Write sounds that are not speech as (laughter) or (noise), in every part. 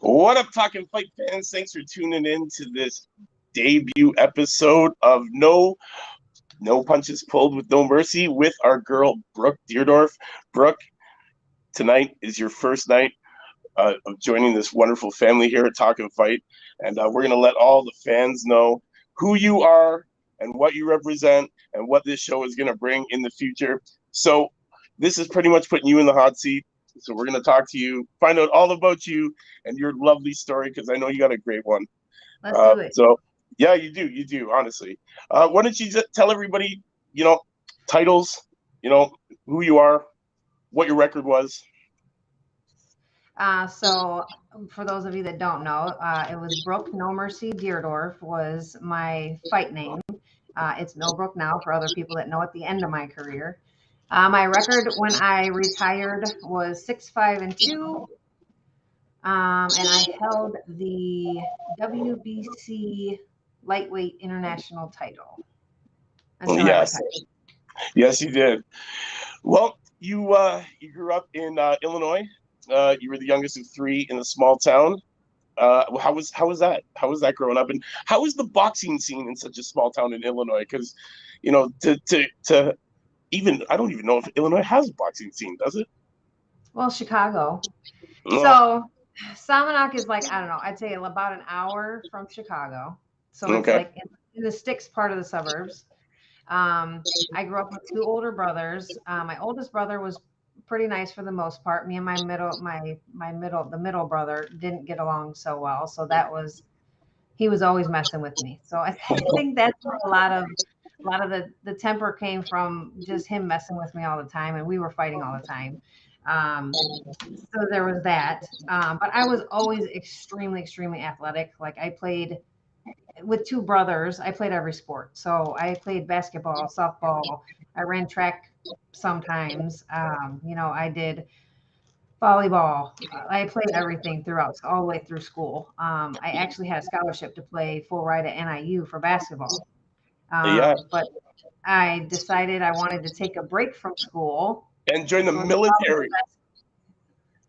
What up, Talking Fight fans? Thanks for tuning in to this debut episode of No No Punches Pulled with No Mercy with our girl Brooke Dierdorff. Brooke, tonight is your first night uh, of joining this wonderful family here at Talking Fight, and uh, we're gonna let all the fans know who you are and what you represent and what this show is gonna bring in the future. So, this is pretty much putting you in the hot seat. So we're gonna talk to you, find out all about you and your lovely story because I know you got a great one. Let's Uh, do it. So yeah, you do, you do. Honestly, uh, why don't you just tell everybody, you know, titles, you know, who you are, what your record was. Uh, so, for those of you that don't know, uh, it was Brooke No Mercy Dierdorff was my fight name. Uh, it's Millbrook now for other people that know at the end of my career. Uh, my record when I retired was six five and two, um, and I held the WBC lightweight international title. Yes. Yes, you did. Well, you uh, you grew up in uh, Illinois. Uh, you were the youngest of three in a small town. Uh, how was how was that? How was that growing up? And how was the boxing scene in such a small town in Illinois? Because, you know, to to to even I don't even know if Illinois has a boxing scene, does it? Well, Chicago. No. So Somonauk is like, I don't know, I'd say about an hour from Chicago. So it's Okay. like in, in the sticks part of the suburbs. Um, I grew up with two older brothers. Uh, my oldest brother was pretty nice for the most part. Me and my middle, my my middle, the middle brother didn't get along so well. So that was he was always messing with me. So I (laughs) think that's where a lot of a lot of the the temper came from just him messing with me all the time and we were fighting all the time. Um, so there was that. Um, but I was always extremely, extremely athletic. Like I played with two brothers. I played every sport. So I played basketball, softball. I ran track sometimes. Um, you know, I did volleyball. I played everything throughout, all the way through school. Um, I actually had a scholarship to play full ride at NIU for basketball. Um, Yeah. But I decided I wanted to take a break from school and join the military. (laughs)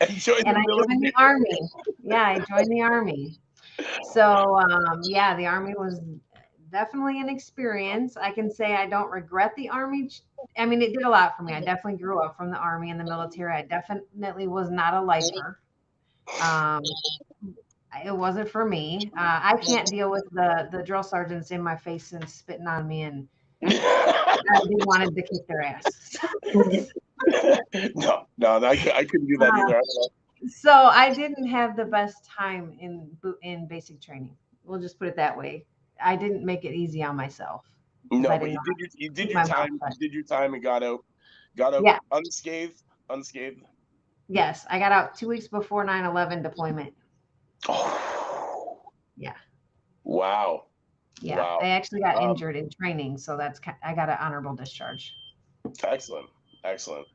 And join and the I joined the army. Yeah, I joined the army. So um, yeah, the army was definitely an experience. I can say I don't regret the army. I mean, it did a lot for me. I definitely grew up from the army and the military. I definitely was not a lifer. Um, it wasn't for me. Uh, I can't deal with the the drill sergeants in my face and spitting on me, and (laughs) I wanted to kick their ass. (laughs) no, no, I, I couldn't do that either. I so I didn't have the best time in in basic training. We'll just put it that way. I didn't make it easy on myself. No, but you did your, you did your time. You did your time and got out, got out Yeah. unscathed, unscathed. Yes, I got out two weeks before 9/11 deployment. Oh, Yeah. wow. Yeah, Wow. I actually got Um, injured in training, so that's I got an honorable discharge. Excellent, excellent.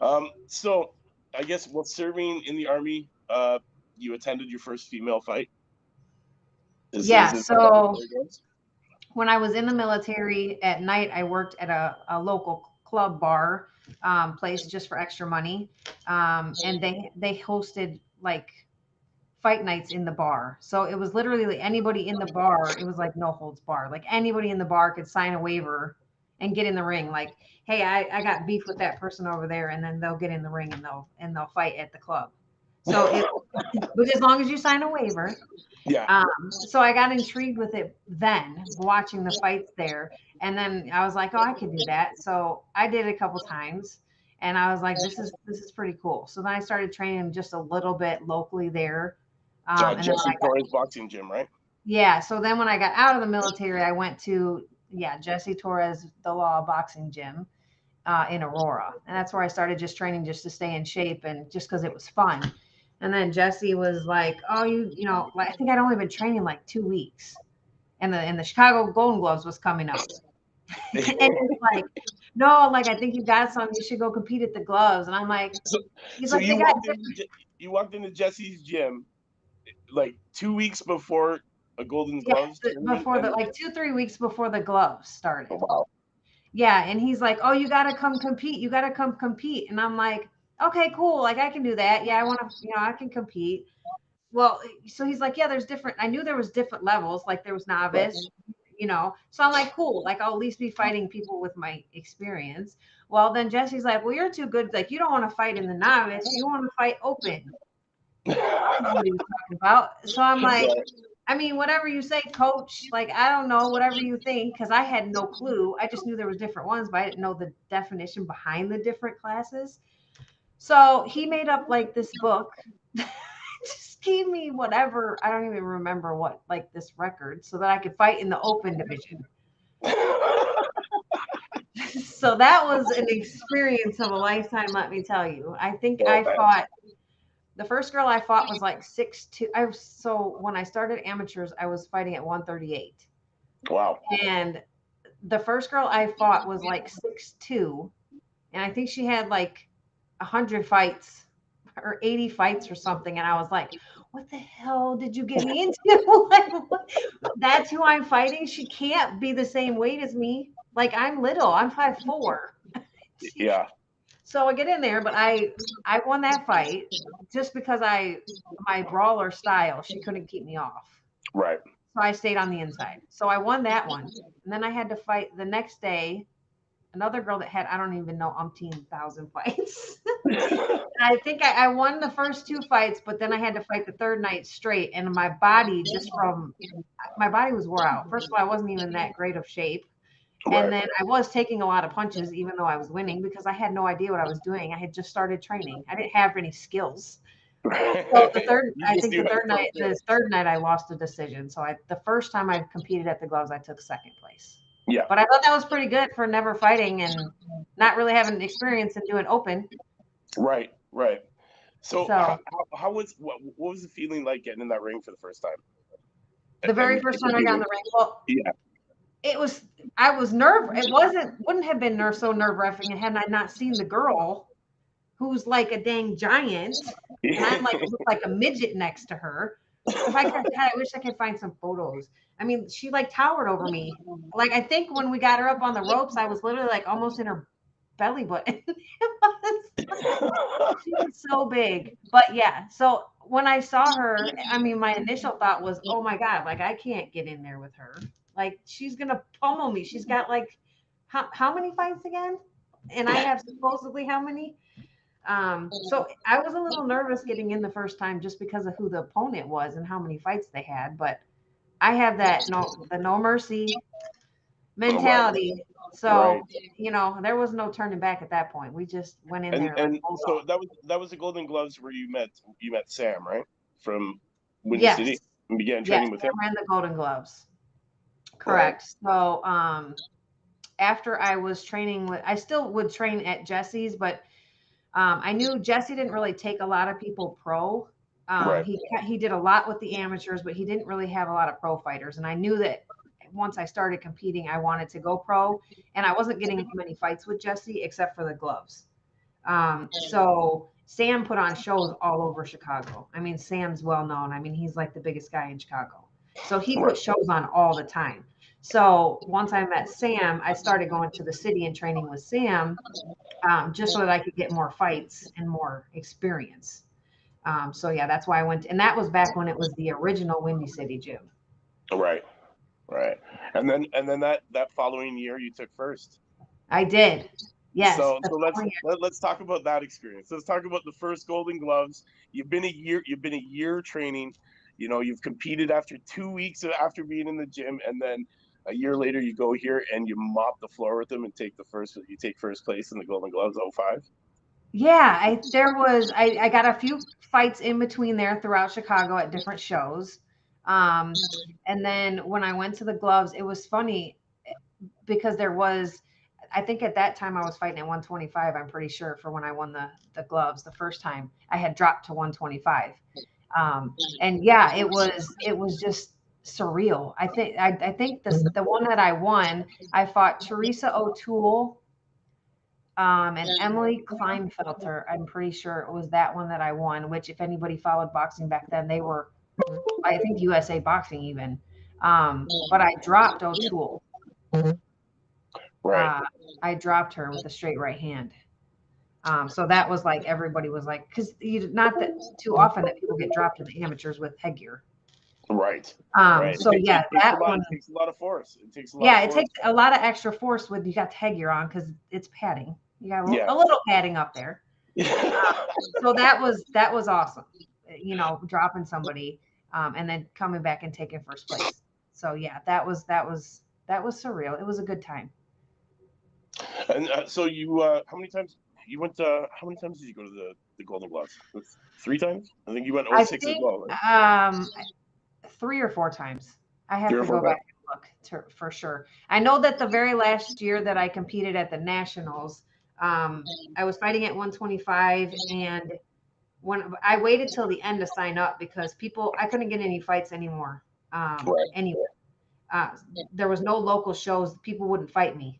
Um, so I guess while serving in the army, uh, you attended your first female fight. Is- Yeah, is so- When I was in the military at night, I worked at a, a local club bar um, place just for extra money, um, and they they hosted like fight nights in the bar. So it was literally anybody in the bar. It was like no holds bar. Like anybody in the bar could sign a waiver and get in the ring. Like, hey, I, I got beef with that person over there, and then they'll get in the ring and they'll and they'll fight at the club. So it, but as long as you sign a waiver. yeah, Um, so I got intrigued with it then, watching the fights there, and then I was like, oh, I could do that. So I did a couple times, and I was like, this is this is pretty cool. So then I started training just a little bit locally there. Um, uh, Jesse got- Torres boxing gym, right? yeah. So then when I got out of the military, I went to yeah Jesse Torres, the Law Boxing Gym uh, in Aurora, and that's where I started just training just to stay in shape and just because it was fun. And then Jesse was like, "Oh, you you know, like I think I'd only been training like two weeks, and the and the Chicago Golden Gloves was coming up." (laughs) (laughs) and he's like, "No, like I think you got some. You should go compete at the gloves." And I'm like, So- "He's so like, you walked, into, you walked into Jesse's gym like two weeks before a Golden Gloves tournament, before the like two three weeks before the gloves started." Oh, wow. Yeah, and he's like, "Oh, you got to come compete. You got to come compete." And I'm like, "Okay, cool. Like I can do that. Yeah, I want to, you know, I can compete." well, so he's like, yeah, there's different. I knew there was different levels, like there was novice, you know. So I'm like, cool, like I'll at least be fighting people with my experience. Well, then Jesse's like, well, you're too good. Like you don't want to fight in the novice, you want to fight open. About. So I'm like, I mean, whatever you say, coach, like I don't know, whatever you think, because I had no clue. I just knew there was different ones, but I didn't know the definition behind the different classes. So he made up like this book. (laughs) just gave me whatever. I don't even remember what like this record so that I could fight in the open division. (laughs) so that was an experience of a lifetime, let me tell you. I think I fought the first girl I fought was like six two. I was so when I started amateurs, I was fighting at 138. Wow. And the first girl I fought was like six two, and I think she had like hundred fights or 80 fights or something. And I was like, what the hell did you get me (laughs) into? (laughs) like, that's who I'm fighting. She can't be the same weight as me. Like I'm little. I'm five four. (laughs) yeah. So I get in there, but I I won that fight just because I my brawler style. She couldn't keep me off. Right. So I stayed on the inside. So I won that one, and then I had to fight the next day. Another girl that had I don't even know umpteen thousand fights. (laughs) I think I, I won the first two fights, but then I had to fight the third night straight, and my body just from my body was wore out. First of all, I wasn't even that great of shape. Right. And then I was taking a lot of punches, even though I was winning, because I had no idea what I was doing. I had just started training. I didn't have any skills. (laughs) So the third, I think the third night, the third night, I lost a decision. So I, the first time I competed at the gloves, I took second place. Yeah. But I thought that was pretty good for never fighting and not really having experience in doing open. Right. Right. So, So- how, how, was what, what was the feeling like getting in that ring for the first time? The very first time I got in the ring, well, Yeah. It was I was nerve. It wasn't wouldn't have been nerve so nerve wracking had I not seen the girl, who's like a dang giant, and I'm like (laughs) like a midget next to her. If I could, I wish I could find some photos. I mean, she like towered over me. Like I think when we got her up on the ropes, I was literally like almost in her belly button. (laughs) (laughs) She was so big. But yeah, so when I saw her, I mean, my initial thought was, oh my God, like I can't get in there with her. Like she's gonna pummel me. She's got like how, how many fights again? And I have supposedly how many? Um, so I was a little nervous getting in the first time just because of who the opponent was and how many fights they had. But I have that no the no mercy mentality. So Right. you know, there was no turning back at that point. We just went in and there. and like, so that was that was the Golden Gloves where you met you met Sam right from Windy Yes. City and began Yes, training with him. I ran the Golden Gloves. Correct. So um, after I was training with, I still would train at Jesse's, but um, I knew Jesse didn't really take a lot of people pro. Um, Right. He he did a lot with the amateurs, but he didn't really have a lot of pro fighters. And I knew that once I started competing, I wanted to go pro, and I wasn't getting many fights with Jesse except for the gloves. Um, so Sam put on shows all over Chicago. I mean, Sam's well known. I mean, he's like the biggest guy in Chicago. So he put shows on all the time. So once I met Sam, I started going to the city and training with Sam, um, just so that I could get more fights and more experience. Um, so yeah, that's why I went, and that was back when it was the original Windy City gym. Right, right, and then and then that that following year you took first. I did. Yes. So, so let's following year. let, let's talk about that experience. Let's talk about the first Golden Gloves. You've been a year. You've been a year training. You know, you've competed after two weeks of- after being in the gym, and then a year later you go here and you mop the floor with them and take the first. You take first place in the Golden Gloves 05. Yeah, I there was I, I got a few fights in between there throughout Chicago at different shows. Um, and then when I went to the gloves, it was funny eh, because there was I think at that time I was fighting at 125, I'm pretty sure, for when I won the the gloves the first time. I had dropped to 125. Um, and yeah, it was it was just surreal. I think I, I think the the one that I won, I fought Teresa O'Toole um, and Emily Klinefelter. I'm pretty sure it was that one that I won. Which, if anybody followed boxing back then, they were, I think USA Boxing even. Um, but I dropped O'Toole. Right. Uh, I dropped her with a straight right hand. Um, so that was like everybody was like, because you not that too often that people get dropped in the amateurs with headgear. Right. Um, right. so It- yeah, it takes that a lot, one, takes a lot of force. It takes a lot yeah, it force. takes a lot of extra force when you got the headgear on because it's padding. You got a, little- Yeah. a little padding up there. (laughs) So that was that was awesome. You know, dropping somebody um, and then coming back and taking first place. So yeah, that was that was that was surreal. It was a good time. and uh, so you, uh, how many times you went? Uh, how many times did you go to the the Golden Gloves? Three times. I think you went I 06 as well. Right? Um, three or four times. I have Three or to go back and look to, for sure. I know that the very last year that I competed at the nationals, um, I was fighting at 125, and when I waited till the end to sign up because people I couldn't get any fights anymore um, Right. anywhere. Uh, there was no local shows. People wouldn't fight me.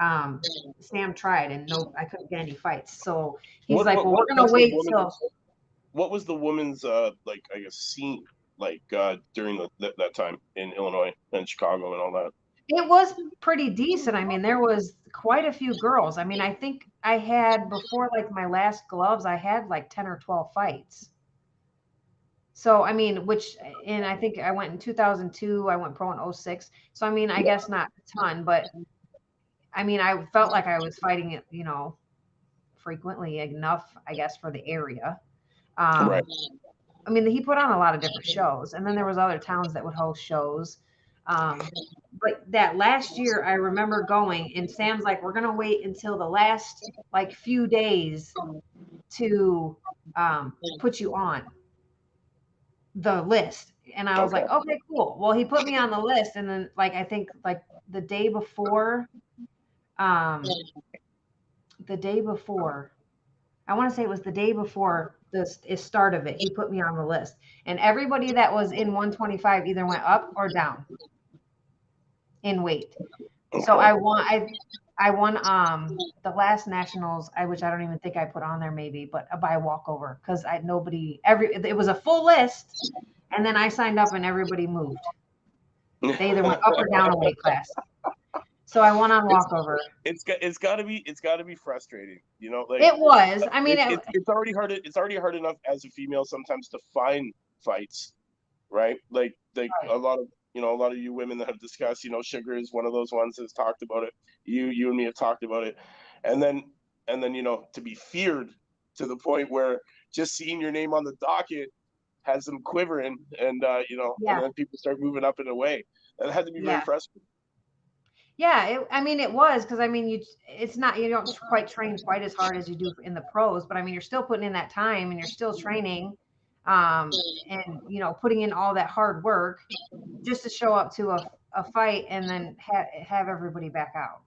Um, Sam tried, and no, I couldn't get any fights. So he's What- like, what- "Well, what we're gonna was the wait till." What was the women's uh like I guess scene like uh during the, that, that time in Illinois and Chicago and all that? It was pretty decent. I mean, there was quite a few girls. I mean, I think I had before like my last gloves, I had like 10 or 12 fights. So, I mean, which, and I think I went in 2002, I went pro in 06. So, I mean, I guess not a ton, but I mean, I felt like I was fighting it, you know, frequently enough, I guess, for the area. Um, Right. I mean, he put on a lot of different shows, and then there was other towns that would host shows. Um, but that last year, I remember going, and Sam's like, "We're gonna wait until the last like few days to um, put you on the list." And I was Okay. like, "Okay, cool." Well, he put me on the list, and then like I think like the day before, um, the day before, I want to say it was the day before the start of it. He put me on the list, and everybody that was in 125 either went up or down in weight. So I won. I I won um the last nationals. I which I don't even think I put on there maybe, but by walkover because I nobody every it was a full list, and then I signed up and everybody moved. They either went up or down a weight class. So I won on walkover. it's got it's got to be it's got to be frustrating, you know. Like It was. I mean, it, it, it's, it's already hard. It's already hard enough as a female sometimes to find fights, right? Like like Right. a lot of you know a lot of you women that have discussed. You know, Sugar is one of those ones that's talked about it. You you and me have talked about it, and then and then you know to be feared to the point where just seeing your name on the docket has them quivering, and uh, you know, Yeah. and then people start moving up and away. That had to be very frustrating. Yeah, it, I mean, it was because I mean, you it's not you don't quite train quite as hard as you do in the pros, but I mean, you're still putting in that time and you're still training, um, and you know, putting in all that hard work just to show up to a, a fight and then ha- have everybody back out.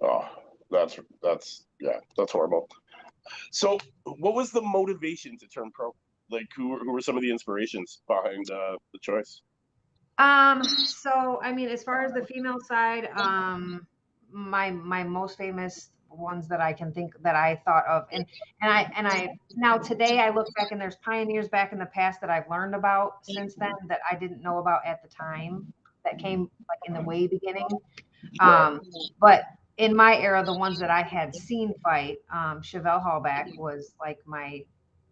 Oh, that's that's yeah, that's horrible. So, what was the motivation to turn pro? Like, who were- who were some of the inspirations behind uh, the choice? Um, so I mean, as far as the female side, um, my my most famous ones that I can think that I thought of, and and I and I now today I look back and there's pioneers back in the past that I've learned about since then that I didn't know about at the time that came like in the way beginning. Um, but in my era, the ones that I had seen fight, um, Chevelle Hallback was like my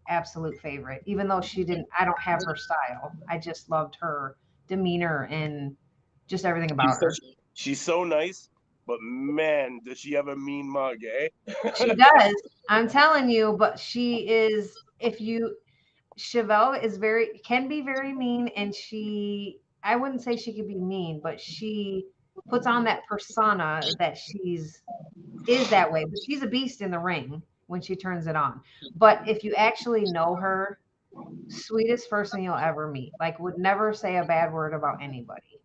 absolute favorite. Even though she didn't, I don't have her style. I just loved her demeanor and just everything about She's her. so, she's so nice, but man, does she have a mean mug, eh? She does. I'm telling you, but she is. If you, Chevelle is very can be very mean, and she. I wouldn't say she could be mean, but she puts on that persona that she's is that way. But she's a beast in the ring when she turns it on. But if you actually know her, sweetest person you'll ever meet. Like would never say a bad word about anybody.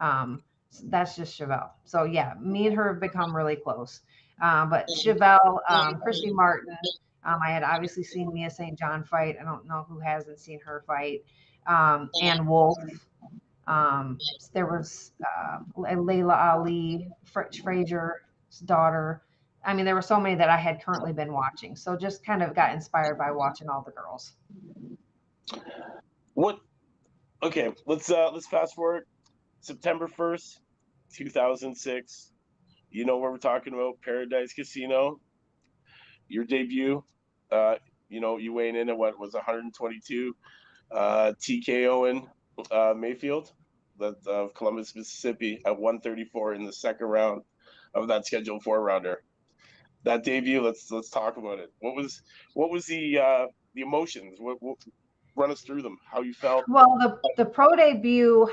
Um, that's just Chevelle. So yeah, me and her have become really close. Um, but Chevelle, um, Christy Martin, um, I had obviously seen Mia St. John fight. I don't know who hasn't seen her fight. Um, Ann Wolfe. Um, there was uh, Laila Ali, Fr- Frazier's daughter. I mean, there were so many that I had currently been watching. So just kind of got inspired by watching all the girls. What? Okay, let's uh let's fast forward. September first, two thousand six. You know what we're talking about? Par-A-Dice Casino. your debut. Uh, you know, you weighing in at what was 122 uh, TKO in uh, Mayfield, of Columbus, Mississippi, at 134 in the second round of that scheduled four rounder. That debut, let's let's talk about it. What was what was the uh, the emotions? What, what run us through them? How you felt? Well, the the pro debut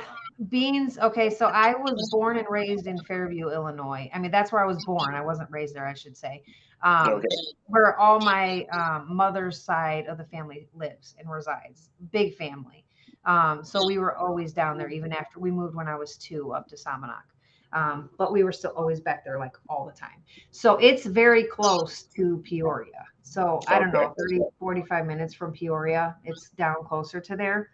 beans. Okay, so I was born and raised in Fairview, Illinois. I mean, that's where I was born. I wasn't raised there, I should say. Um, Okay. Where all my um, mother's side of the family lives and resides. Big family. Um, so we were always down there, even after we moved when I was two up to Somonauk. Um, but we were still always back there like all the time. So it's very close to Peoria. So I don't know, 30, 45 minutes from Peoria. It's down closer to there.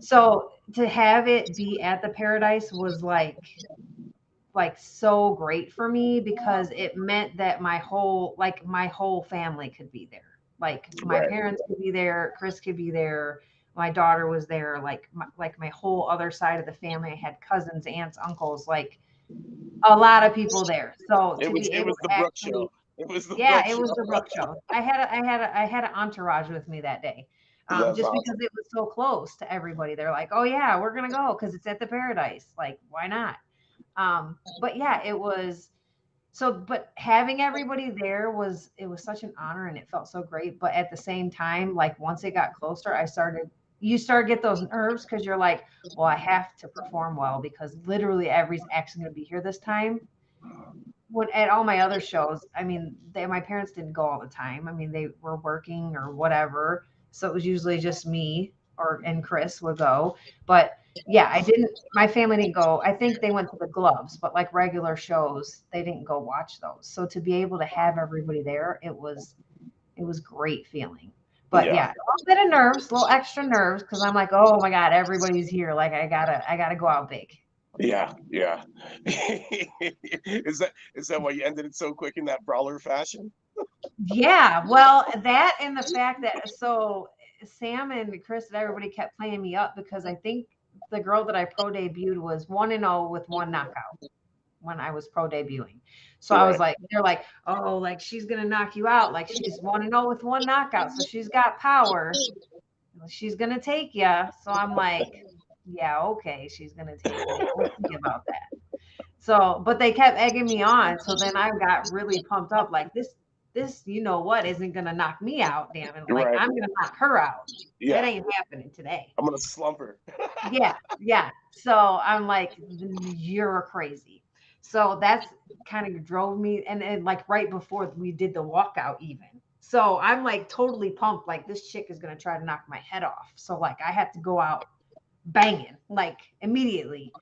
So to have it be at the Par-A-Dice was like like so great for me because it meant that my whole like my whole family could be there. Like my Right. parents could be there, Chris could be there, my daughter was there, like my, like my whole other side of the family. I had cousins, aunts, uncles, like a lot of people there. So It was it was the Brooke show. It was the yeah, Brooke it was show. the Brooke show. I had a, I had a, I had an entourage with me that day, um, just awesome. because it was so close to everybody. They're like, "Oh yeah, we're gonna go because it's at the Par-A-Dice. Like, why not?" Um, but yeah, it was. So, but having everybody there was it was such an honor and it felt so great. But at the same time, like once it got closer, I started. You start to get those nerves because you're like, well, I have to perform well because literally every act's going to be here this time when at all my other shows, I mean, they, my parents didn't go all the time. I mean, they were working or whatever, so it was usually just me or and Chris would go. But yeah, I didn't. My family didn't go. I think they went to the gloves, but like regular shows, they didn't go watch those. So to be able to have everybody there, it was it was great feeling. But Yeah. yeah, a little bit of nerves, a little extra nerves, because I'm like, oh my god, everybody's here. Like I gotta, I gotta go out big. Yeah, yeah. (laughs) is that is that why you ended it so quick in that brawler fashion? Yeah, well, that and the fact that so Sam and Chris and everybody kept playing me up because I think the girl that I pro debuted was one and zero with one knockout when I was pro debuting. So I was like, they're like, oh, like she's gonna knock you out, like she's one and zero with one knockout, so she's got power. She's gonna take you. So I'm like, yeah, okay, she's gonna take me. We'll think about that. So, but they kept egging me on. So then I got really pumped up, like this this, you know what, isn't gonna knock me out, damn it. Like Right. I'm gonna knock her out. Yeah. That ain't happening today. I'm gonna slump her. (laughs) Yeah, yeah. So I'm like, you're crazy. So that's kind of drove me, and, and like right before we did the walkout, even. So I'm like totally pumped, like this chick is gonna try to knock my head off. So like I had to go out banging, like immediately.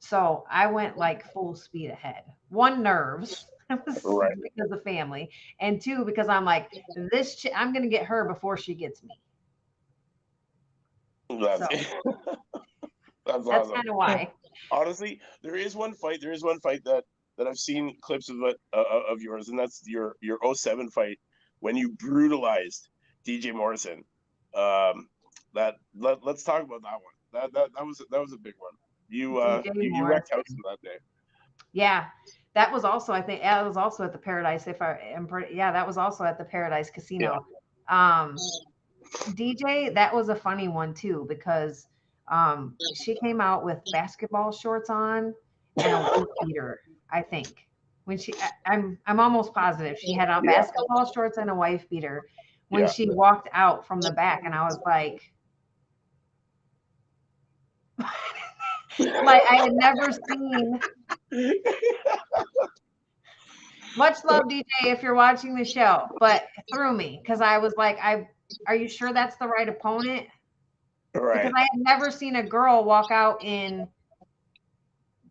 So I went like full speed ahead. One nerves (laughs) Right. because of family, and two because I'm like this. Chi- I'm gonna get her before she gets me. That's, (laughs) that's That's awesome. kind of why. Honestly, there is one fight. There is one fight that that I've seen clips of uh, of yours, and that's your your 07 fight when you brutalized DJ Morrison. Um, that let, let's talk about that one. That that that was that was a big one. You uh you, you wrecked house that day. Yeah, that was also I think that was also at the Par-A-Dice. If I am pretty, yeah, that was also at the Par-A-Dice Casino. Um, DJ, that was a funny one too because um, she came out with basketball shorts on and a wife (laughs) beater. I think when she, I, I'm I'm almost positive she had on basketball shorts and a wife beater when Yeah. she walked out from the back, and I was like. (laughs) like I had never seen (laughs) Much love, DJ, if you're watching the show, but threw me because I was like, I are you sure that's the right opponent? Right. Because I had never seen a girl walk out in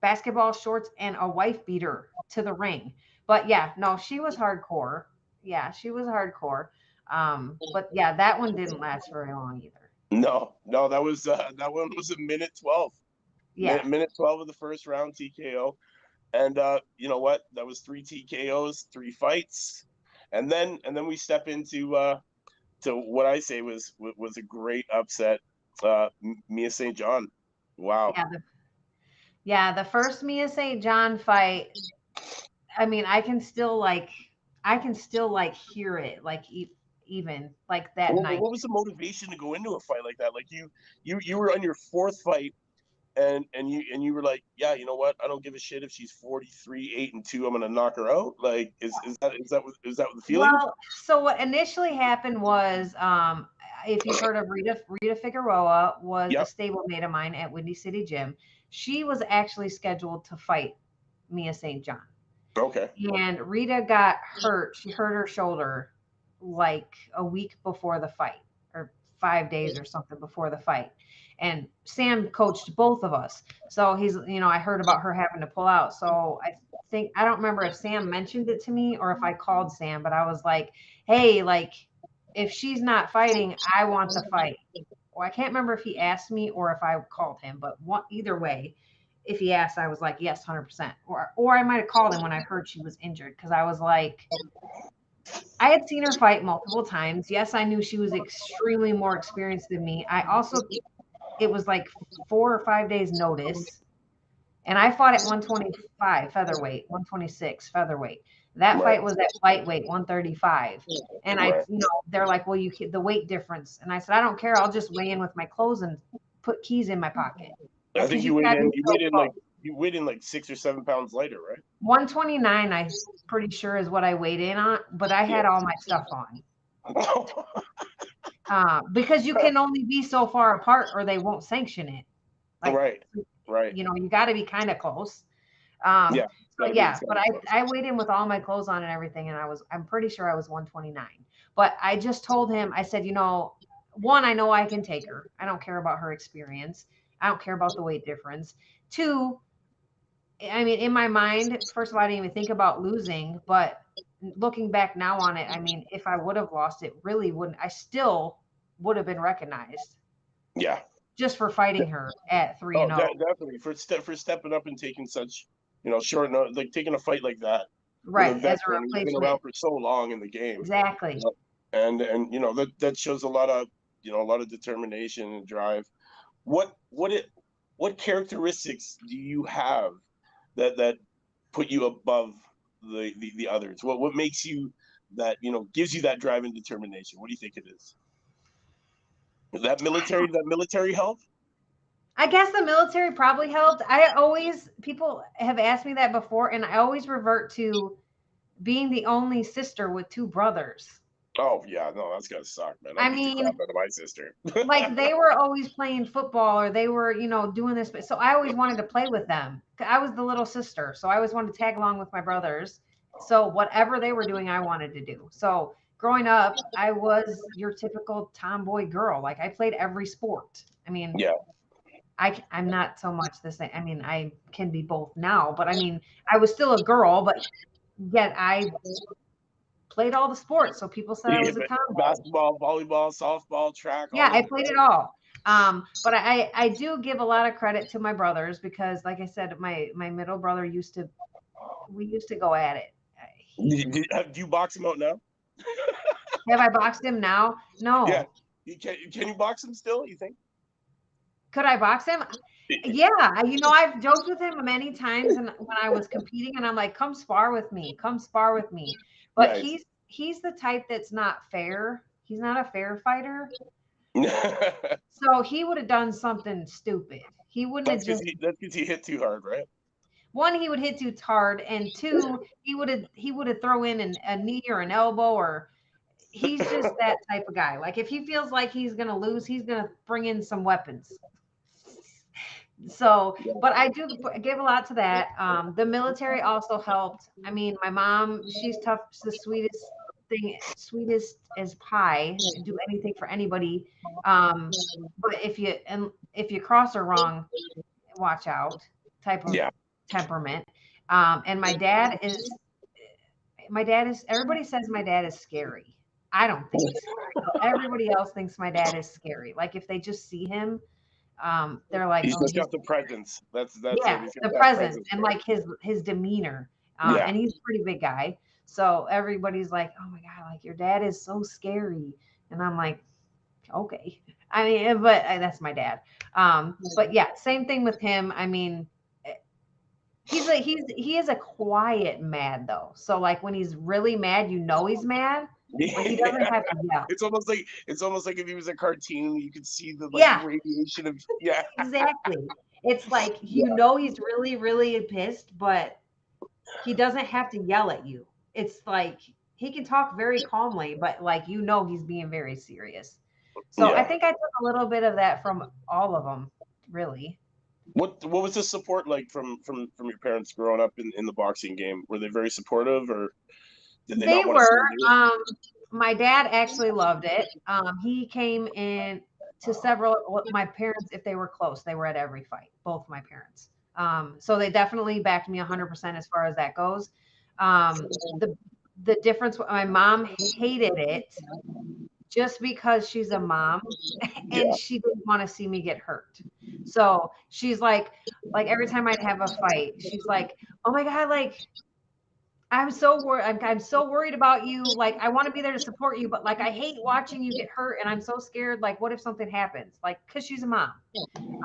basketball shorts and a wife beater to the ring. But yeah, no, she was hardcore. Yeah, she was hardcore. Um, but yeah, that one didn't last very long either. No, no, that was uh, that one was a minute 12. Yeah. Minute, minute 12 of the first round TKO. And uh, you know what? That was three TKOs, three fights. And then and then we step into uh to what I say was was a great upset. Uh Mia St. John. Wow. Yeah, the, yeah, the first Mia St. John fight. I mean, I can still like, I can still like hear it, like e- even like that What, night. what was the motivation to go into a fight like that? Like you, you, you were on your fourth fight, and and you and you were like, yeah, you know what? I don't give a shit if she's forty three, eight and two. I'm gonna knock her out. Like, is is that is that what- is that the feeling? Well, so what initially happened was, um, if you've heard of Rita Rita Figueroa, was Yep. a stablemate of mine at Windy City Gym. She was actually scheduled to fight Mia St. John, okay. and Rita got hurt. She hurt her shoulder like a week before the fight, or five days or something before the fight. And Sam coached both of us, so he's, you know, I heard about her having to pull out. So I think I don't remember if Sam mentioned it to me or if I called Sam, but I was like, "Hey, like, if she's not fighting, I want to fight." Well, I can't remember if he asked me or if I called him, but one, either way, if he asked, I was like, "Yes, hundred percent." Or, or I might have called him when I heard she was injured because I was like, I had seen her fight multiple times. Yes, I knew she was extremely more experienced than me. I also, it was like four or five days notice. And I fought at 125 featherweight, 126 featherweight. That Right. fight was at lightweight, 135. And I, you know, they're like, well, you can, the weight difference. And I said, I don't care. I'll just weigh in with my clothes and put keys in my pocket. I think you you weighed in. You weighed in like you weighed in like six or seven pounds lighter, right? 129, I'm pretty sure is what I weighed in on, but I had all my stuff on. (laughs) Uh, because you can only be so far apart or they won't sanction it. Like, right. Right. you know, you got to be kind of close. Um, Yeah, But yeah, but I. I weighed in with all my clothes on and everything, and I was, I'm pretty sure I was 129. But I just told him, I said, you know, one, I know I can take her. I don't care about her experience. I don't care about the weight difference. Two, I mean, in my mind, first of all, I didn't even think about losing, but looking back now on it, I mean, if I would have lost it, really wouldn't, I still would have been recognized Yeah. just for fighting her at three Oh, and oh. definitely for step for stepping up and taking such, you know, short note, like taking a fight like that. Right, as a who's been around for so long in the game, Exactly. and and you know that that shows a lot of you know a lot of determination and drive. What what it what characteristics do you have that that put you above the the, the others? What what makes you that you know gives you that drive and determination? What do you think it is? Is that military that military help? I guess the military probably helped. I always people have asked me that before, and I always revert to being the only sister with two brothers. Oh yeah, no, that's gotta suck, man. I the mean- my sister. Like they (laughs) were always playing football, or they were, you know, doing this. But so I always wanted to play with them. I was the little sister, so I always wanted to tag along with my brothers. So whatever they were doing, I wanted to do. So growing up, I was your typical tomboy girl. Like I played every sport. I mean, Yeah. I I'm not so much the same. I mean, I can be both now, but I mean, I was still a girl, but yet I played all the sports. So people said I was a tomboy. basketball, volleyball, softball, track. Yeah, I played it all. Um, but I I do give a lot of credit to my brothers because, like I said, my my middle brother used to we used to go at it. He- Do you, do you box him out now? have I boxed him now? No. Yeah. You can, can you box him still? You think? Could I box him? (laughs) Yeah, you know, I've joked with him many times and when I was competing and I'm like, come spar with me, come spar with me. But Nice. he's he's the type that's not fair. He's not a fair fighter. (laughs) So he would have done something stupid. He wouldn't have that's because just he, that's 'cause he hit too hard, right? one, he would hit too hard, and two, he would have he would have throw in an, a knee or an elbow or he's just (laughs) that type of guy. Like if he feels like he's gonna lose, he's gonna bring in some weapons. So, but I do give a lot to that. Um, the military also helped. I mean, my mom, she's tough, she's the sweetest thing, sweetest as pie, do anything for anybody. Um, but if you and if you cross her wrong, watch out. Type of Yeah. temperament. Um, and my dad is, my dad is. Everybody says my dad is scary. I don't think but (laughs) Everybody else thinks my dad is scary. Like if they just see him, um, they're like, He's "Oh, just he's got the presence. That's that's yeah, the that presence and like his his demeanor. Um, Yeah. and he's a pretty big guy. So everybody's like, "Oh my god, like your dad is so scary," and I'm like, "Okay." (laughs) I mean, but uh, that's my dad. Um, but yeah, same thing with him. I mean, eh, he's a he's he is a quiet mad though. So like when he's really mad, you know he's mad, he doesn't (laughs) have to. It's almost like it's almost like if he was a cartoon, you could see the like Yeah. radiation of yeah. Exactly. It's like you know he's really really pissed, but he doesn't have to yell at you. It's like he can talk very calmly, but like you know he's being very serious. So I think I took a little bit of that from all of them, really. What what was the support like from from from your parents growing up in, in the boxing game? Were they very supportive or did they, They not want to were. you do it? Um, my dad actually loved it. Um, he came in to several. My parents, if they were close, they were at every fight. Both my parents. Um, so they definitely backed me 100% as far as that goes. Um, the the difference. My mom hated it just because she's a mom (laughs) and Yeah. she didn't want to see me get hurt. So she's like, like every time I'd have a fight, she's like, "Oh my god, like I'm so worried. I'm, I'm so worried about you. Like, I want to be there to support you, but like, I hate watching you get hurt, and I'm so scared. Like, what if something happens? Like, because she's a mom.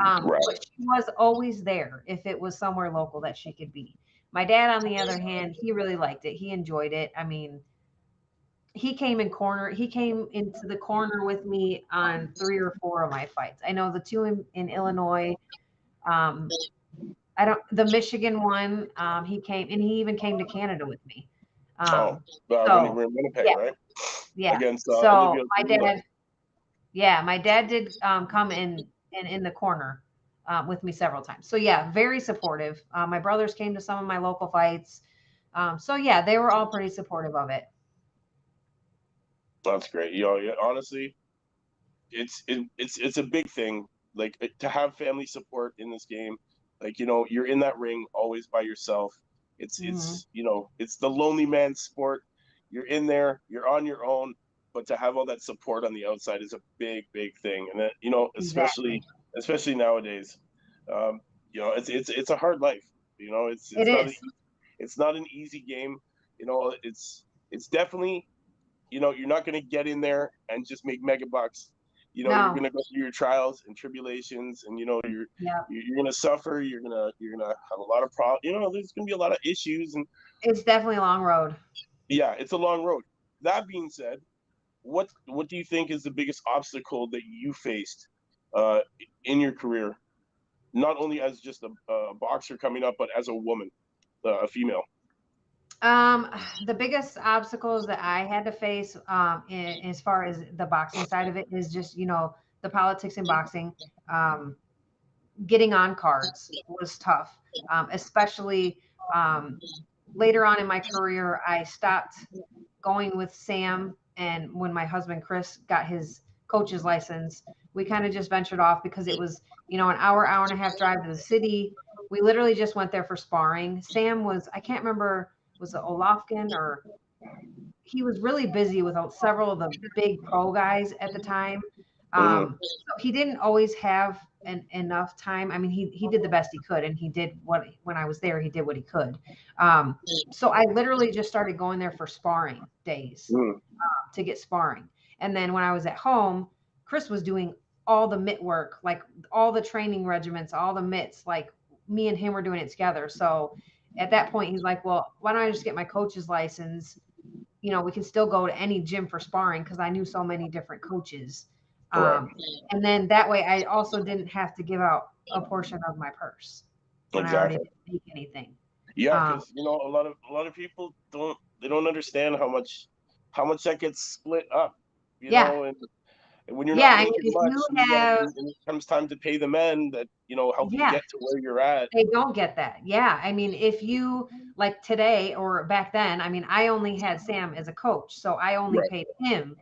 Um, Right. But she was always there if it was somewhere local that she could be. My dad, on the other hand, he really liked it. He enjoyed it. I mean, he came in corner. He came into the corner with me on three or four of my fights. I know the two in, in Illinois. Um, I don't the Michigan one. Um, he came and he even came to Canada with me. Um, oh, uh, when so, were in Winnipeg, yeah. right? yeah. Against uh, so Olivia my dad, yeah, my dad did um, come in in in the corner um, with me several times. So yeah, very supportive. Uh, my brothers came to some of my local fights. Um, so yeah, they were all pretty supportive of it. That's great. You know, yeah, honestly, it's it, it's it's a big thing. Like to have family support in this game. Like you know, you're in that ring always by yourself. It's Mm-hmm. it's you know, it's the lonely man sport. You're in there. You're on your own. But to have all that support on the outside is a big, big thing. And that you know, especially especially nowadays, um, you know, it's it's it's a hard life. You know, it's it's It not is. A, it's not an easy game. You know, it's it's definitely you know, you're not going to get in there and just make mega bucks. You know, No. you're going to go through your trials and tribulations, and you know, you're Yeah. you're, to suffer. You're gonna you're gonna have a lot of problems. You know, there's going to be a lot of issues, and It's definitely a long road. yeah, it's a long road. That being said, what what do you think is the biggest obstacle that you faced uh, in your career, not only as just a, a boxer coming up, but as a woman, uh, a female? Um, the biggest obstacles that I had to face, um, in, as far as the boxing side of it, is just you know the politics in boxing. Um, getting on cards was tough, um, especially um, later on in my career. I stopped going with Sam, and when my husband Chris got his coach's license, we kind of just ventured off because it was you know an hour, hour and a half drive to the city. We literally just went there for sparring. Sam was I can't remember was it Olofkin or he was really busy with uh, several of the big pro guys at the time. Um, so he didn't always have an, enough time. I mean, he he did the best he could, and he did what when I was there, he did what he could. Um, so I literally just started going there for sparring days Mm. to get sparring, and then when I was at home, Chris was doing all the mitt work, like all the training regiments, all the mitts, like me and him were doing it together. So at that point, he's like, "Well, why don't I just get my coach's license? You know, we can still go to any gym for sparring because I knew so many different coaches." Um, and then that way, I also didn't have to give out a portion of my purse when I Exactly. already didn't make anything. Yeah, Um, you know a lot of a lot of people don't they don't understand how much how much that gets split up. You Yeah. know, and, and when you're Yeah, not making much, you and you gotta- have- and it comes time to pay the men that you know help Yeah. you get to where you're at. They don't get that. Yeah. I mean, if you like today or back then, I mean, I only had Sam as a coach, so I only Right. paid him.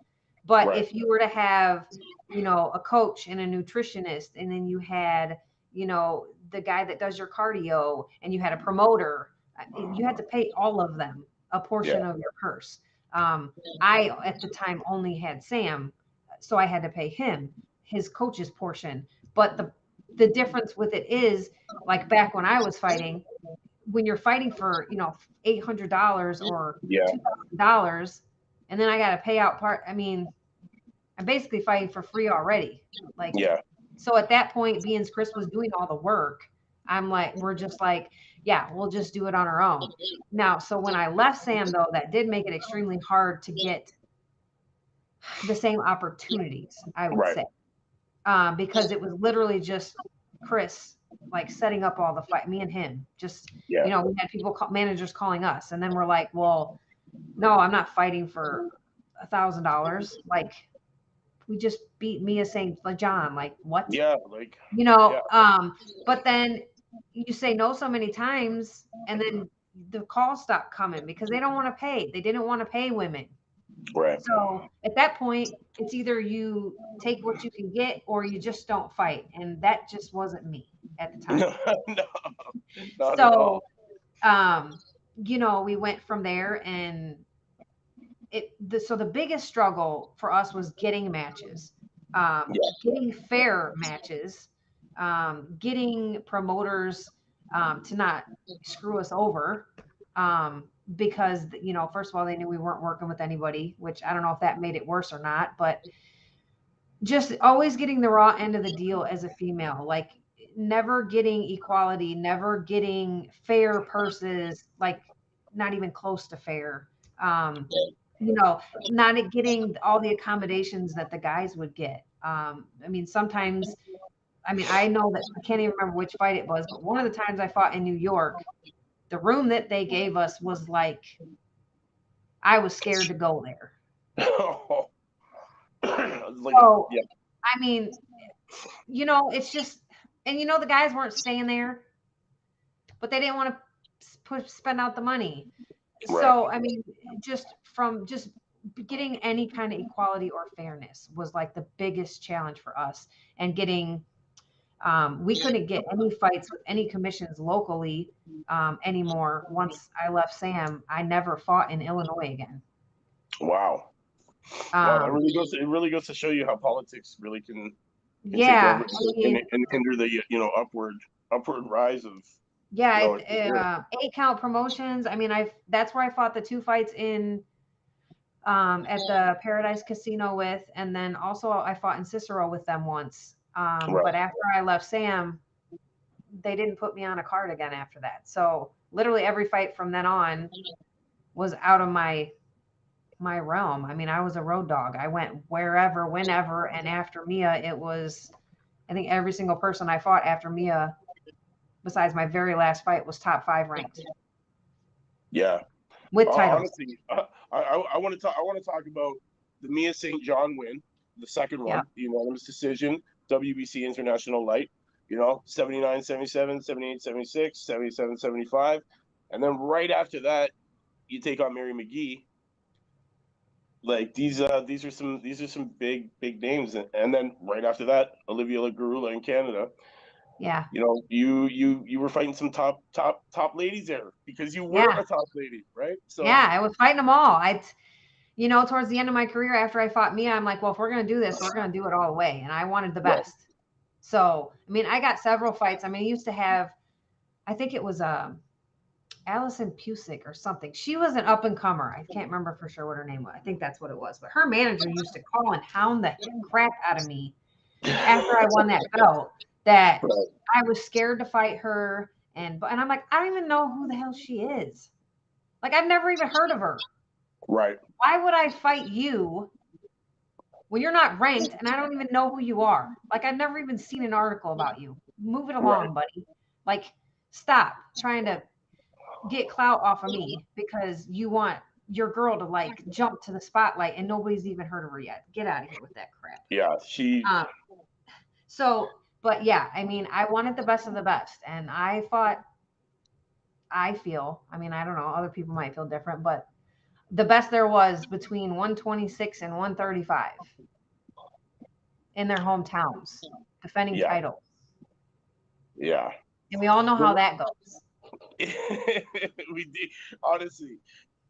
But Right. if you were to have, you know, a coach and a nutritionist, and then you had, you know, the guy that does your cardio, and you had a promoter, uh, you had to pay all of them a portion of your purse. Um, I at the time only had Sam, so I had to pay him his coach's portion. But the the difference with it is, like back when I was fighting, when you're fighting for you know eight hundred dollars or Yeah, dollars, and then I got to pay out part. I mean, I'm basically fighting for free already. Like yeah, so at that point, being Chris was doing all the work, I'm like, we're just like, yeah, we'll just do it on our own. Now, so when I left Sam, though, that did make it extremely hard to get the same opportunities, I would Right. say, um, because it was literally just Chris like setting up all the fight, me and him. Just Yeah. you know, we had people call, managers calling us, and then we're like, well, no, I'm not fighting for a thousand dollars. Like, we just beat Mia St. John. Like, what? Yeah, like you know um but then you say no so many times and then the calls stop coming because they don't want to pay they didn't want to pay women right. so at that point it's either you take what you can get or you just don't fight and that just wasn't me at the time (laughs) No, no, not at all. so um you know we went from there and it the, so the biggest struggle for us was getting matches um Yeah. getting fair matches um getting promoters um to not screw us over um because you know first of all they knew we weren't working with anybody which i don't know if that made it worse or not but just always getting the raw end of the deal as a female like never getting equality, never getting fair purses, like not even close to fair. Um, you know, not getting all the accommodations that the guys would get. Um, I mean, sometimes, I mean, I know that I can't even remember which fight it was, but one of the times I fought in New York, the room that they gave us was like, I was scared to go there. (laughs) like, So- yeah, I mean, you know, it's just, and you know, the guys weren't staying there, but they didn't want to push, spend out the money. So, I mean, just from just getting any kind of equality or fairness was like the biggest challenge for us, and getting. Um, we couldn't get any fights with any commissions locally um, anymore. Once I left Sam, I never fought in Illinois again. wow. wow, that Um, really goes. it really goes to show you how politics really can, can yeah, I mean, and, and hinder the you know upward upward rise of. Yeah, No, it- uh, eight count promotions. I mean, I've that's where I fought the two fights in um, at the Par-A-Dice Casino with, and then also I fought in Cicero with them once. Um, Right. But after I left Sam, they didn't put me on a card again after that. So literally every fight from then on was out of my my realm. I mean, I was a road dog. I went wherever, whenever, and after Mia, it was. I think every single person I fought after Mia besides my very last fight was top five ranked Yeah, with Uh, titles. honestly, uh, I I, I want to talk. I want to talk about the Mia St. John win, the second one, Yeah. the unanimous decision, WBC International Light. You know, 79, 77, 78, 76, 77, 75. And then right after that, you take on Mary McGee. Like these, uh, these are some, these are some big, big names, and, and then right after that, Olivia Lagurula in Canada. Yeah, You know, you, you, you were fighting some top, top, top ladies there because you were Yeah. a top lady, right? So yeah, I was fighting them all. I, you know, towards the end of my career, after I fought Mia, I'm like, well, if we're gonna do this, we're gonna do it all the way, and I wanted the best. So, I mean, I got several fights. I mean, I used to have, I think it was um, Allison Pusick or something. She was an up and comer. I can't remember for sure what her name was. I think that's what it was. But her manager used to call and hound the crap out of me after I won that (laughs) belt. That Right. I was scared to fight her, and but and I'm like, I don't even know who the hell she is. Like I've never even heard of her. Right. Why would I fight you when you're not ranked and I don't even know who you are? Like I've never even seen an article about you. Move it along, buddy. Like stop trying to get clout off of me because you want your girl to like jump to the spotlight and nobody's even heard of her yet. Get out of here with that crap. Yeah. She. Um, so, but yeah, I mean, I wanted the best of the best, and I fought. I feel, I mean, I don't know, other people might feel different, but the best there was between 126 and 135 in their hometowns, defending Yeah. titles. Yeah. And we all know how that goes. (laughs) we did honestly,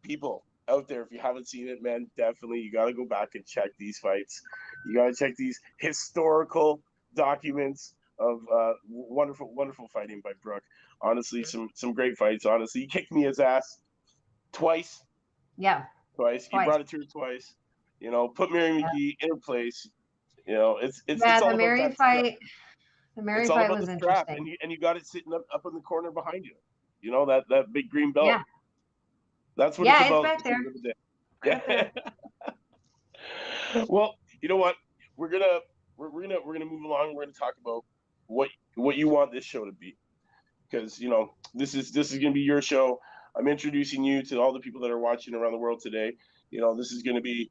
people out there, if you haven't seen it, man, definitely you got to go back and check these fights. You got to check these historical documents of uh, wonderful, wonderful fighting by Brooke. Honestly, some some great fights. Honestly, he kicked me his ass twice, Yeah. twice. He brought it to her twice. You know, put Mary Yeah. McGee in her place. You know, it's it's, Yeah, it's all the Mary that strap. fight. The Mary it's all fight about was the strap, interesting. and you and you got it sitting up, up in the corner behind you. You know that that big green belt. Yeah. That's what Yeah, it's it's about. back there. at the the. Yeah. (laughs) well, you know what? We're gonna we're, we're gonna we're gonna move along. We're gonna talk about what what you want this show to be, because you know this is this is gonna be your show. I'm introducing you to all the people that are watching around the world today. You know, this is gonna be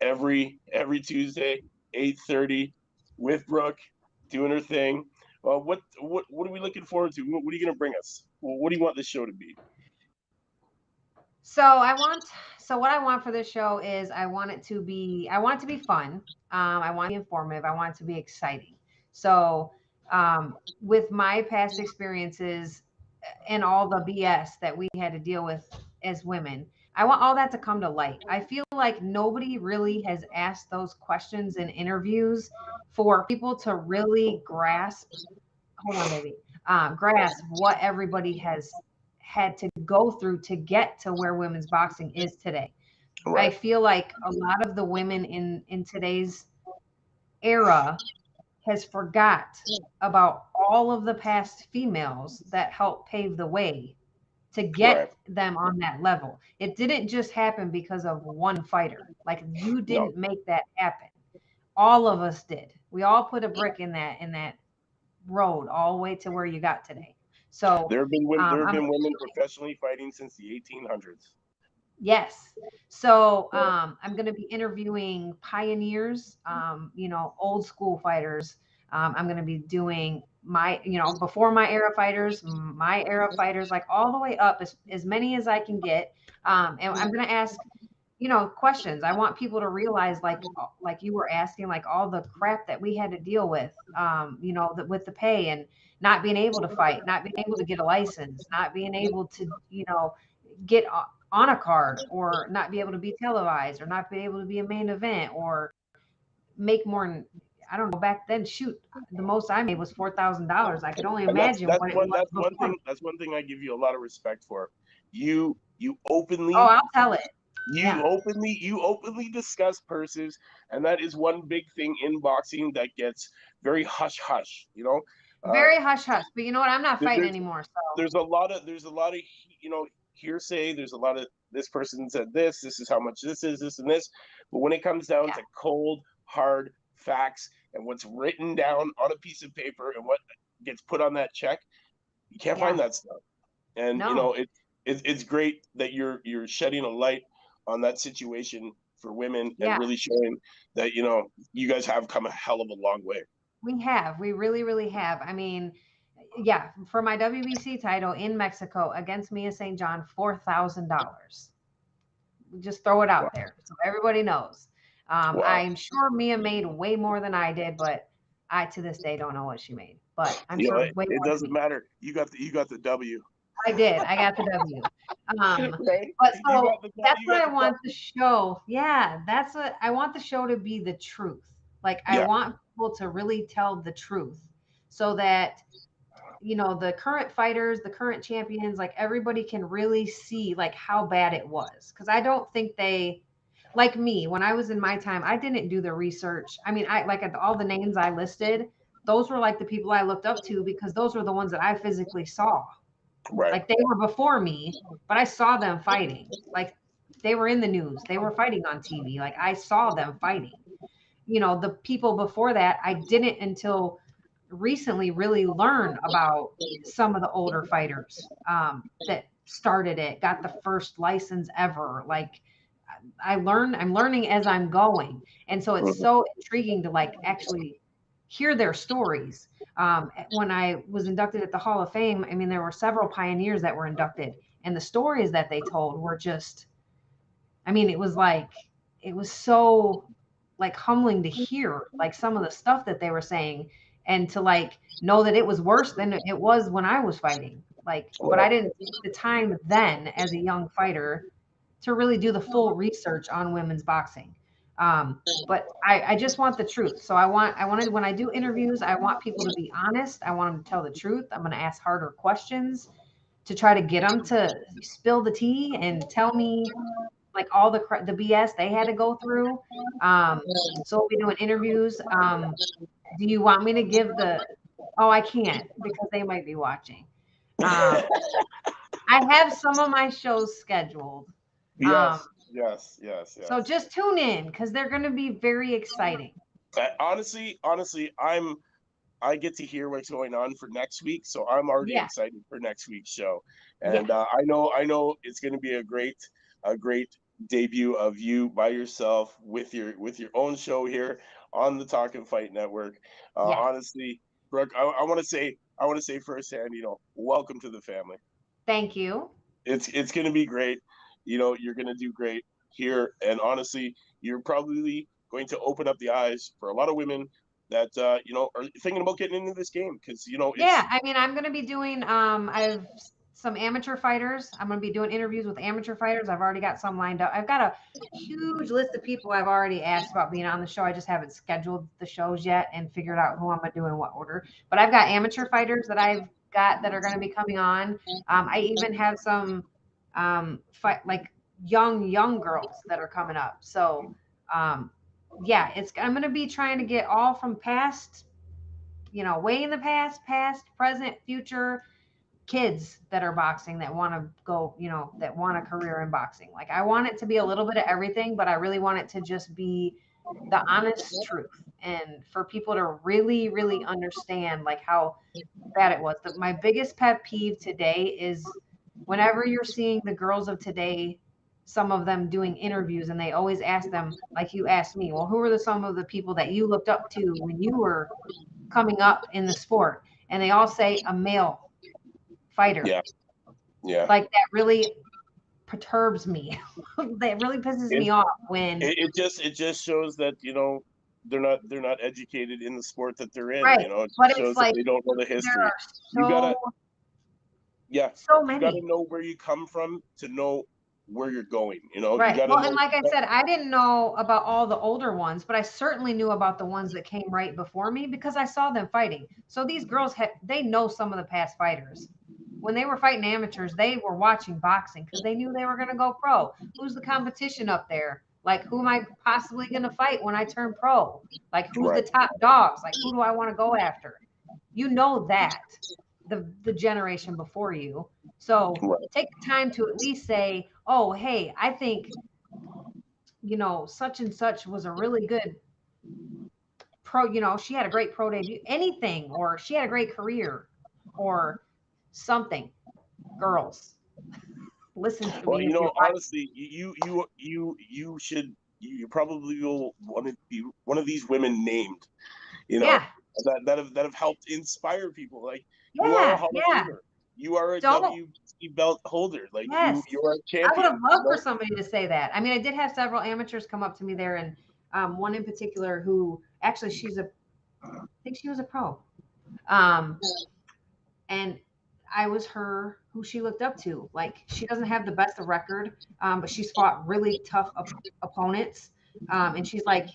every every Tuesday, 8:30, with Brooke doing her thing. Well, what what what are we looking forward to? What, are you gonna bring us? What do you want this show to be? So I want so what I want for this show is I want it to be I want it to be fun. Um, I want it to be informative. I want it to be exciting. So um, with my past experiences and all the BS that we had to deal with as women, I want all that to come to light. I feel like nobody really has asked those questions in interviews for people to really grasp. Hold on, baby. Um, grasp what everybody has had to go through to get to where women's boxing is today. I feel like a lot of the women in in today's era has forgot about all of the past females that helped pave the way to get Right. them on that level. It didn't just happen because of one fighter. Like you didn't make that happen. All of us did. We all put a brick in that in that road all the way to where you got today. So There have been women, Um, there have been women professionally fighting since the 1800s. Yes. So um, I'm going to be interviewing pioneers, um, you know, old school fighters. Um, I'm going to be doing my, you know, before my era fighters, my era fighters, like all the way up, as, as many as I can get. Um, and I'm going to ask, you know, questions. I want people to realize, like, like you were asking, like all the crap that we had to deal with, um, you know, that with the pay and not being able to fight, not being able to get a license, not being able to, you know, get o- on a card or not be able to be televised or not be able to be a main event or make more I don't know back then shoot the most I made was four thousand dollars. I could only that's, imagine that's what it one that's one thing that's one thing I give you a lot of respect for. You you openly Oh, I'll tell it. you yeah. openly you openly discuss purses and that is one big thing in boxing that gets very hush hush, you know? Uh, Very hush hush. But you know what? I'm not fighting anymore. So there's a lot of there's a lot of you know hearsay there's a lot of this person said this this is how much this is this and this but when it comes down Yeah. to cold hard facts and what's written down on a piece of paper and what gets put on that check you can't find that stuff and you know it, it it's great that you're you're shedding a light on that situation for women Yeah. and really showing that you know you guys have come a hell of a long way we have. We really, really have. I mean, yeah, for my WBC title in Mexico against Mia St. John, four thousand dollars. Just throw it out Wow. there so everybody knows. Um, Wow. I'm sure Mia made way more than I did, but I to this day don't know what she made. But I'm know sure it, way it more than doesn't matter you got the you got the w I did. I got the W. Um, (laughs) right but so the- that's what I want the show. Yeah, that's what I want the show to be the truth. Like I want people to really tell the truth so that you know the current fighters, the current champions, like everybody can really see like how bad it was. Cuz I don't think they like me when I was in my time, I didn't do the research. I mean, I like all the names I listed, those were like the people I looked up to because those were the ones that I physically saw. Right. Like they were before me but i saw them fighting. Like they were in the news. They were fighting on tv like i saw them fighting. You know the people before that i didn't until recently really learn about some of the older fighters um, that started it got the first license ever like i learned i'm learning as i'm going. And so it's Mhm. so intriguing to like actually hear their stories. Um, when I was inducted at the Hall of Fame, I mean, there were several pioneers that were inducted, and the stories that they told were just, I mean, it was like, it was so like humbling to hear, like some of the stuff that they were saying, and to like know that it was worse than it was when I was fighting. Like, but I didn't take the time then as a young fighter to really do the full research on women's boxing. Um, but I, I just want the truth. So I want I wanted when I do interviews, I want people to be honest. I want them to tell the truth. I'm going to ask harder questions to try to get them to spill the tea and tell me like all the the BS they had to go through. Um, so we'll be doing interviews. Um, do you want me to give the? Oh, I can't because they might be watching. Um, (laughs) I have some of my shows scheduled. Yes, Um, yes, yes, yes. So just tune in because they're going to be very exciting. Honestly, honestly, I'm I get to hear what's going on for next week, so I'm already Yeah. excited for next week's show. And uh, I know I know it's going to be a great a great debut of you by yourself with your with your own show here on the Talk and Fight Network. Uh, Yes. Honestly, Brooke, I, I want to say I want to say firsthand, you know, welcome to the family. Thank you. It's it's going to be great. You know, you're going to do great here, and honestly, you're probably going to open up the eyes for a lot of women that uh, you know are thinking about getting into this game because you know it's, Yeah, I mean, I'm going to be doing. Um, I have some amateur fighters. I'm going to be doing interviews with amateur fighters. I've already got some lined up. I've got a huge list of people I've already asked about being on the show. I just haven't scheduled the shows yet and figured out who I'm going to do in what order. But I've got amateur fighters that I've got that are going to be coming on. Um, I even have some um, fight like young young girls that are coming up. So um, yeah, it's I'm going to be trying to get all from past you know, way in the past, past, present, future kids that are boxing that want to go, you know, that want a career in boxing. Like I want it to be a little bit of everything, but I really want it to just be the honest truth and for people to really, really understand like how bad it was. The, my biggest pet peeve today is whenever you're seeing the girls of today, some of them doing interviews and they always ask them, like you asked me, well, who are the some of the people that you looked up to when you were coming up in the sport? And they all say a male fighter. Yeah. yeah. Like that really perturbs me. (laughs) that really pisses me off when It, it just it just shows that you know they're not they're not educated in the sport that they're in. Right, You know, it but shows like that they don't know the history. are You gotta- Yeah, so you got to know where you come from to know where you're going. You know, Right. You gotta Well, know, and like I said, I didn't know about all the older ones, but I certainly knew about the ones that came right before me because I saw them fighting. So these girls have they know some of the past fighters. When they were fighting amateurs, they were watching boxing because they knew they were going to go pro. Who's the competition up there? Like, who am I possibly going to fight when I turn pro? Like, who's Right. the top dogs? Like, who do I want to go after? You know that the the generation before you. So Right. take the time to at least say, "Oh, hey, I think you know such and such was a really good pro. You know, she had a great pro debut. Anything, or she had a great career, or something." Girls, (laughs) listen to Well, me. you know, honestly, you you you you should you probably will want to be one of these women named. You know, yeah, that that have that have helped inspire people. Like you are a yeah, Hall yeah. You are a WBC belt holder. Like Yes. you, you are a champion. I would have loved for somebody to say that. I mean, I did have several amateurs come up to me there, and um, one in particular who actually she's a, I think she was a pro, um, and I was her who she looked up to. Like she doesn't have the best of record, um, but she's fought really tough op- opponents, um, and she's like,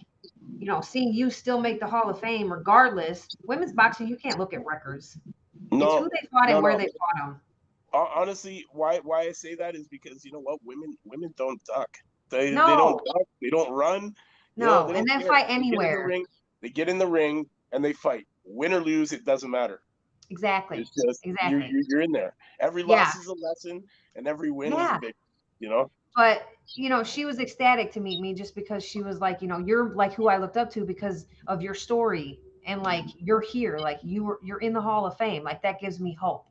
you know, seeing you still make the Hall of Fame regardless. Women's boxing, you can't look at records. No, it's who they fought no, and where no. they fought them. honestly, why why I say that is because you know what, women women don't duck. They they don't duck. They don't run. you know, No, they and they care. fight They get the anywhere. ring- They get in the ring and they fight. Win or lose, it doesn't matter. Exactly. Just Exactly. you're, you're, in there. Every Yeah. loss is a lesson, and every win is Yeah. a big. You know, but you know she was ecstatic to meet me just because she was like you know you're like who i looked up to because of your story and like you're here like you were you're in the hall of fame like that gives me hope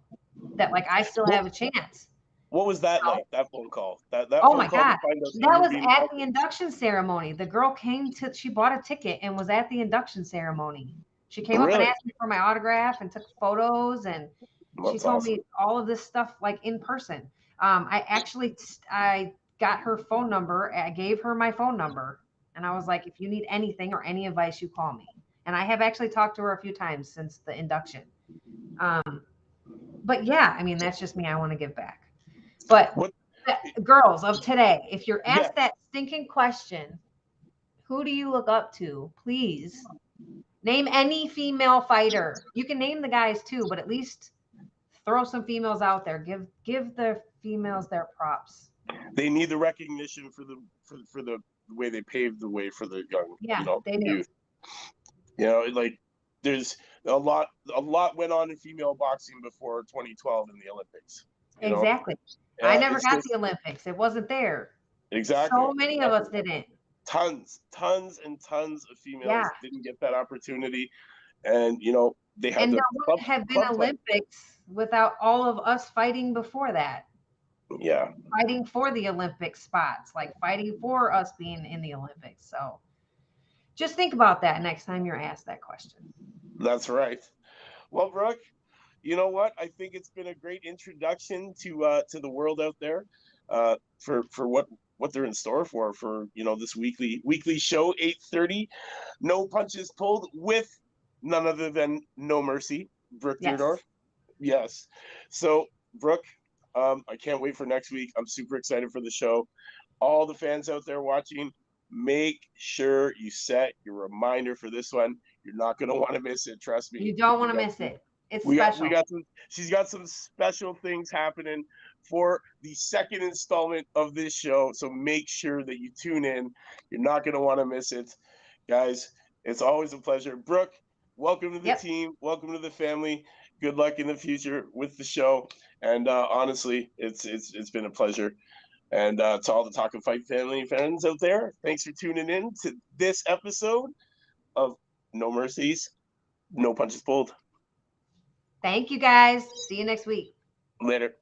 that like i still have a chance what was that like? That phone call. That that Oh my God. that was at the induction ceremony the girl came to she bought a ticket and was at the induction ceremony she came up and asked me for my autograph and took photos and she told awesome. me all of this stuff like in person. Um, I actually I got her phone number. I gave her my phone number, and I was like, if you need anything or any advice, you call me. And I have actually talked to her a few times since the induction. Um, but yeah, I mean that's just me. I want to give back. But girls of today, if you're asked Yes. that stinking question, who do you look up to? Please name any female fighter. You can name the guys too, but at least throw some females out there. Give give the females their props. They need the recognition for the for, for the way they paved the way for the young. Yeah, you know, they do. youth. You know, like there's a lot a lot went on in female boxing before 2012 in the Olympics. exactly. I never got just- the Olympics. It wasn't there. exactly. So many of us didn't. Tons, tons and tons of females Yeah. didn't get that opportunity, and you know they had And the there wouldn't have been. Olympics without all of us fighting before that. yeah, Fighting for the Olympic spots, like fighting for us being in the Olympics. So just think about that next time you're asked that question. that's right. Well, Brooke, you know what? I think it's been a great introduction to uh, to the world out there uh, for for what what they're in store for for you know this weekly weekly show 8:30 no punches pulled with none other than no mercy brooke Yes. Yes so brooke um, i can't wait for next week i'm super excited for the show all the fans out there watching make sure you set your reminder for this one you're not going to want to miss it trust me You don't want to miss it. It's we got special. we got some she's got some special things happening for the second installment of this show so make sure that you tune in. You're not going to want to miss it. Guys it's always a pleasure. Brooke welcome to the Yep. team. Welcome to the family. Good luck in the future with the show. And uh, honestly it's it's it's been a pleasure. And uh, to all the talk and fight family and friends out there thanks for tuning in to this episode of no mercies no punches pulled. Thank you guys. See you next week. later